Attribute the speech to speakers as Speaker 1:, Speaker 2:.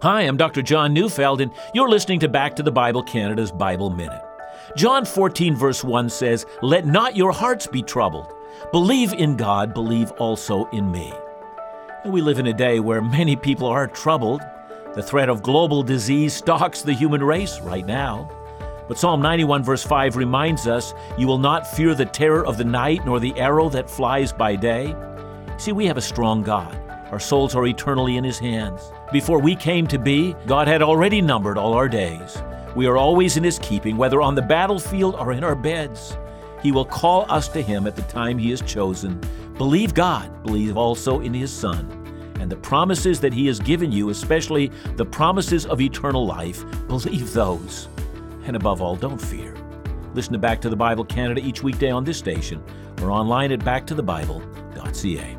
Speaker 1: Hi, I'm Dr. John Neufeld, and you're listening to Back to the Bible Canada's Bible Minute. John 14, verse 1 says, Let not your hearts be troubled. Believe in God, believe also in me. We live in a day where many people are troubled. The threat of global disease stalks the human race right now. But Psalm 91, verse 5 reminds us, You will not fear the terror of the night, nor the arrow that flies by day. See, we have a strong God. Our souls are eternally in His hands. Before we came to be, God had already numbered all our days. We are always in His keeping, whether on the battlefield or in our beds. He will call us to Him at the time He has chosen. Believe God, believe also in His Son. And the promises that He has given you, especially the promises of eternal life, believe those. And above all, don't fear. Listen to Back to the Bible Canada each weekday on this station or online at backtothebible.ca.